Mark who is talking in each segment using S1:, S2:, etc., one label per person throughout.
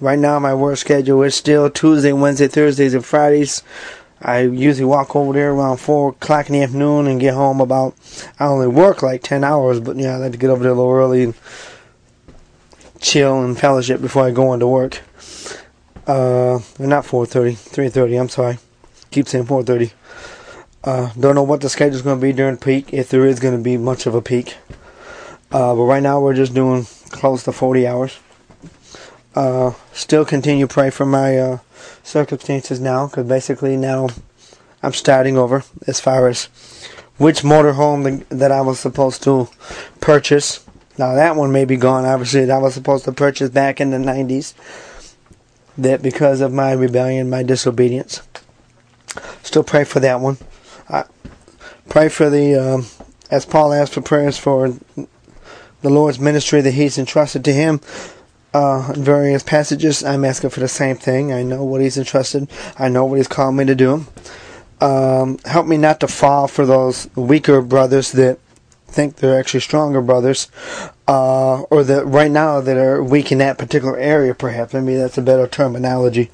S1: right now my work schedule is still Tuesday, Wednesday, Thursdays, and Fridays. I usually walk over there around four o'clock in the afternoon and get home about. I only work like ten hours, but yeah, I like to get over there a little early and chill and fellowship before I go into work. Uh, not 4:30, 3:30. I'm sorry. Keep saying 4:30. Uh, don't know what the schedule's going to be during peak, if there is going to be much of a peak. Uh, but right now we're just doing close to 40 hours. Uh, still continue to pray for my uh, circumstances now, because basically now I'm starting over as far as which motorhome that I was supposed to purchase. Now that one may be gone. Obviously, that was supposed to purchase back in the 90s. That because of my rebellion, my disobedience. Still pray for that one. I pray for the, um, as Paul asked for prayers for the Lord's ministry that He's entrusted to him. Uh, in various passages, I'm asking for the same thing. I know what He's entrusted. I know what He's called me to do. Um, help me not to fall for those weaker brothers that think they're actually stronger brothers, uh, or that right now that are weak in that particular area. Perhaps maybe that's a better terminology.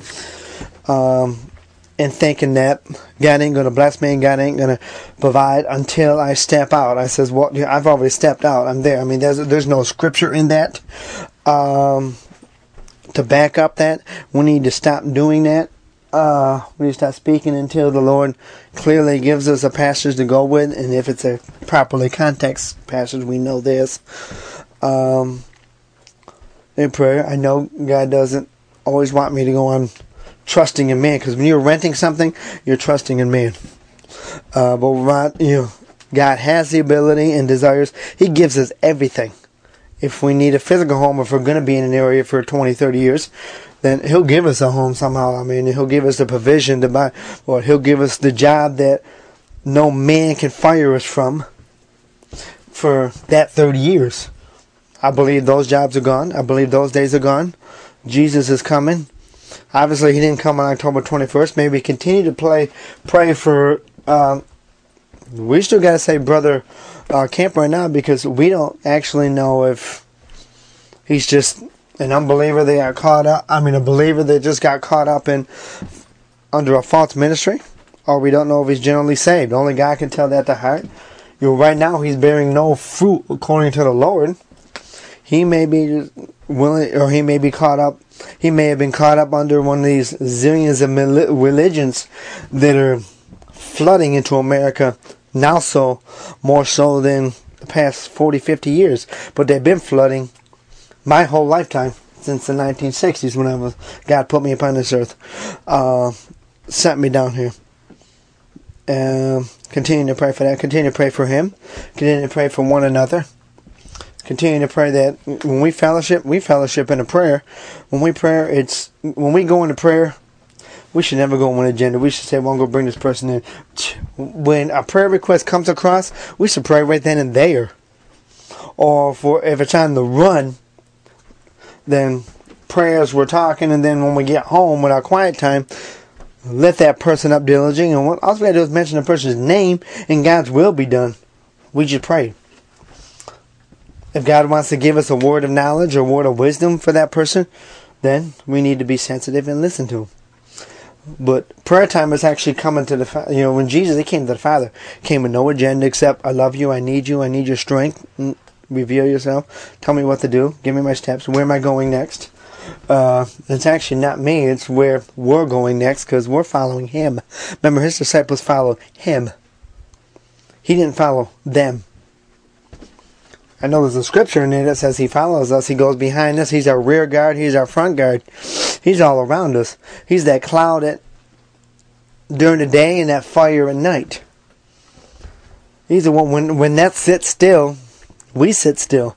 S1: Um, and thinking that God ain't to bless me and God ain't to provide until I step out. I says, well, I've already stepped out. I'm there. I mean, there's there's no scripture in that um, to back up that. We need to stop doing that. Uh, we need to stop speaking until the Lord clearly gives us a passage to go with, and if it's a properly context passage, we know this. Um, in prayer, I know God doesn't always want me to go on trusting in man because when you're renting something, you're trusting in man. Uh, but you know, God has the ability and desires. He gives us everything. If we need a physical home, if we're going to be in an area for 20, 30 years, then He'll give us a home somehow. I mean, He'll give us the provision to buy, or He'll give us the job that no man can fire us from for that 30 years. I believe those jobs are gone. I believe those days are gone. Jesus is coming. Obviously, he didn't come on October 21st. Maybe continue to play, pray for. Um, we still got to say, brother uh, Camp right now because we don't actually know if he's just an unbeliever that got caught up. I mean, a believer that just got caught up in under a false ministry, or we don't know if he's generally saved. Only God can tell that to heart. You know, right now he's bearing no fruit according to the Lord. He may be willing, or he may be caught up he may have been caught up under one of these zillions of religions that are flooding into America now so more so than the past 40 50 years. But they've been flooding my whole lifetime since the 1960s when I was God put me upon this earth uh, sent me down here. Uh, continue to pray for that. Continue to pray for him. Continue to pray for one another. Continue to pray that when we fellowship, we fellowship in a prayer. When we pray, it's when we go into prayer, we should never go on an agenda. We should say, "Well, I'm going to bring this person in." When a prayer request comes across, we should pray right then and there. Or for if it's on the run, then prayers we're talking, and then when we get home with our quiet time, let that person up diligently. And all we got to do is mention the person's name, and God's will be done. We just pray. If God wants to give us a word of knowledge or word of wisdom for that person, then we need to be sensitive and listen to him. But prayer time is actually coming to the, you know, when Jesus, he came to the Father, came with no agenda except, I love you, I need you, I need your strength, mm, reveal yourself, tell me what to do, give me my steps, where am I going next? Uh, it's actually not me, it's where we're going next because we're following him. Remember, his disciples followed him. He didn't follow them. I know there's a scripture in it that says he follows us, he goes behind us, he's our rear guard, he's our front guard. He's all around us. He's that cloud at, during the day and that fire at night. He's the one when when that sits still, we sit still.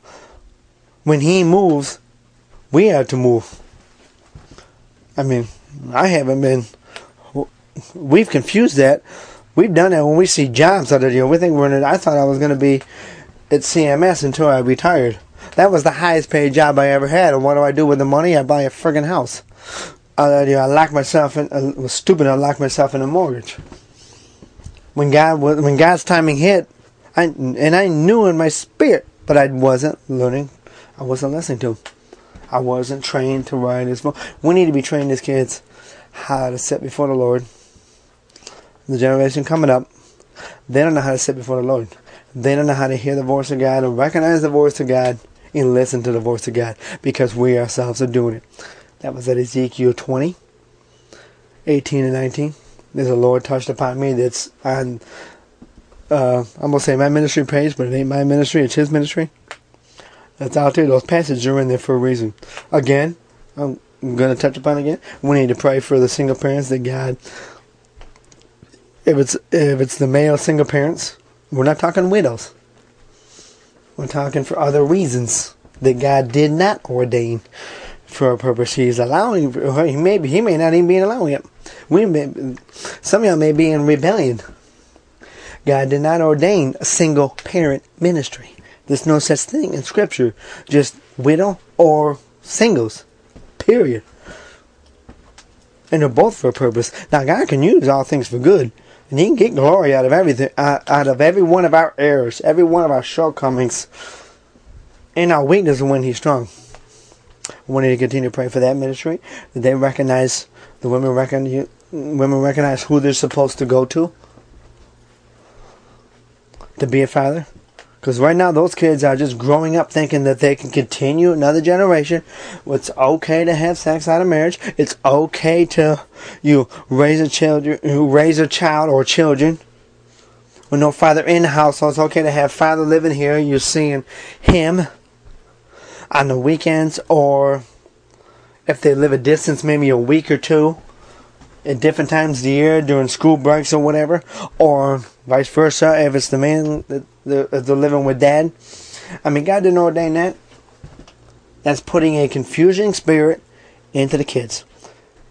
S1: When he moves, we have to move. I mean, I haven't been. We've confused that. We've done that when we see jobs out of you. We think we're in it. I thought I was going to be at CMS until I retired. That was the highest paid job I ever had. And what do I do with the money? I buy a friggin' house. Uh, you I lock myself in. I was stupid. I locked myself in a mortgage. When God, when God's timing hit, I and I knew in my spirit, but I wasn't learning. I wasn't listening to Him. I wasn't trained to ride as well. We need to be trained as kids how to sit before the Lord. The generation coming up, they don't know how to sit before the Lord. They don't know how to hear the voice of God and recognize the voice of God and listen to the voice of God because we ourselves are doing it. That was at Ezekiel 20, 18 and 19. There's a Lord touched upon me that's on, uh, I'm going to say my ministry page, but it ain't my ministry, it's His ministry. That's out there. Those passages are in there for a reason. Again, I'm going to touch upon again. We need to pray for the single parents that God, if it's if it's the male single parents, we're not talking widows. We're talking for other reasons that God did not ordain for a purpose. He's allowing. He may he may not even be allowing it. We may, some of y'all may be in rebellion. God did not ordain a single parent ministry. There's no such thing in Scripture. Just widow or singles. Period. And they're both for a purpose. Now God can use all things for good. And he can get glory out of everything, uh, out of every one of our errors, every one of our shortcomings, and our weakness when he's strong. We need to continue to pray for that ministry. That they recognize the women recognize women recognize who they're supposed to go to to be a father. Because right now, those kids are just growing up thinking that they can continue another generation. It's okay to have sex out of marriage. It's okay to you raise a child, you raise a child or children with no father in the house. So it's okay to have father living here. You're seeing him on the weekends, or if they live a distance, maybe a week or two at different times of the year during school breaks or whatever, or vice versa if it's the man that they're, uh, they're living with dad. I mean, God didn't ordain that. That's putting a confusing spirit into the kids.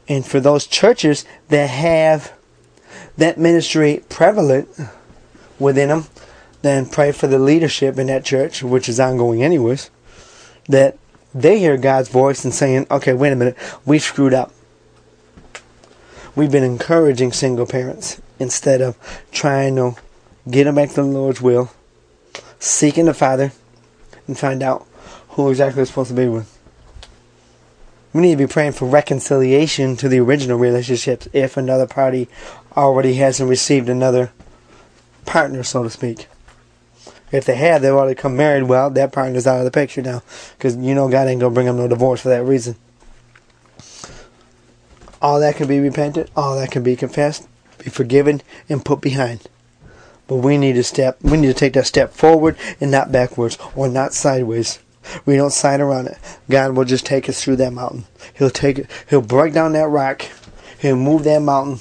S1: And for those churches that have that ministry prevalent within them, then pray for the leadership in that church, which is ongoing anyways, that they hear God's voice and saying, okay, wait a minute, we screwed up. We've been encouraging single parents instead of trying to get them back to the Lord's will, seeking the Father, and find out who exactly they're supposed to be with. We need to be praying for reconciliation to the original relationships if another party already hasn't received another partner, so to speak. If they have, they've already come married. Well, that partner's out of the picture now, because you know God ain't gonna bring them no divorce for that reason. All that can be repented, all that can be confessed, be forgiven, and put behind. But we need to step, we need to take that step forward and not backwards, or not sideways. We don't side around it. God will just take us through that mountain. He'll take it, He'll break down that rock, He'll move that mountain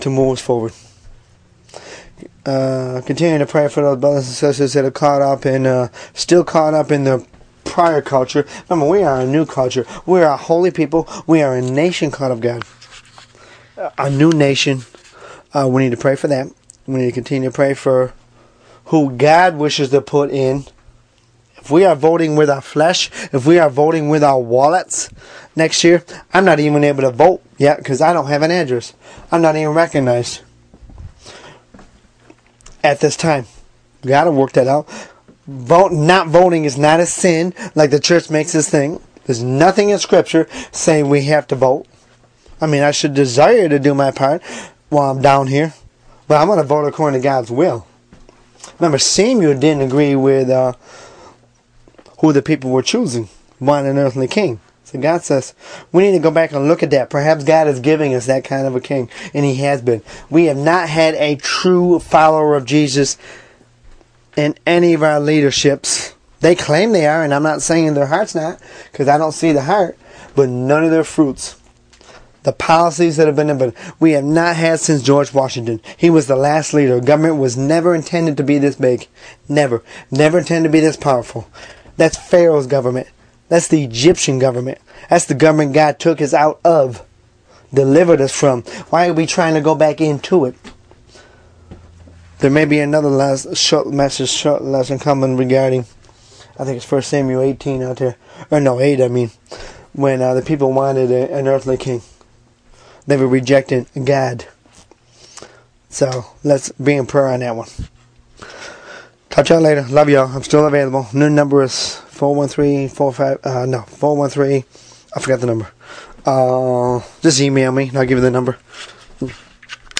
S1: to move us forward. Uh, continuing to pray for those brothers and sisters that are caught up in, uh, still caught up in the prior culture. Remember, we are a new culture. We are a holy people. We are a nation called of God. A new nation. Uh, we need to pray for that. We need to continue to pray for who God wishes to put in. If we are voting with our flesh, if we are voting with our wallets next year, I'm not even able to vote yet because I don't have an address. I'm not even recognized at this time. Got to work that out vote not voting is not a sin like the church makes this thing. There's nothing in scripture saying we have to vote. I mean, I should desire to do my part while I'm down here, but I'm going to vote according to God's will. Remember, Samuel didn't agree with uh, who the people were choosing, one an earthly king. So God says, we need to go back and look at that. Perhaps God is giving us that kind of a king, and He has been. We have not had a true follower of Jesus in any of our leaderships. They claim they are, and I'm not saying their heart's not, because I don't see the heart, but none of their fruits. The policies that have been implemented, we have not had since George Washington. He was the last leader. Government was never intended to be this big. Never. Never intended to be this powerful. That's Pharaoh's government. That's the Egyptian government. That's the government God took us out of, delivered us from. Why are we trying to go back into it? There may be another last short message, short lesson coming regarding, I think it's First Samuel 18 out there, or no, 8, I mean, when uh, the people wanted a, an earthly king. They were rejecting God. So let's be in prayer on that one. Talk to y'all later. Love y'all. I'm still available. New number is 413 45 uh no 413 I forgot the number. Uh just email me and I'll give you the number.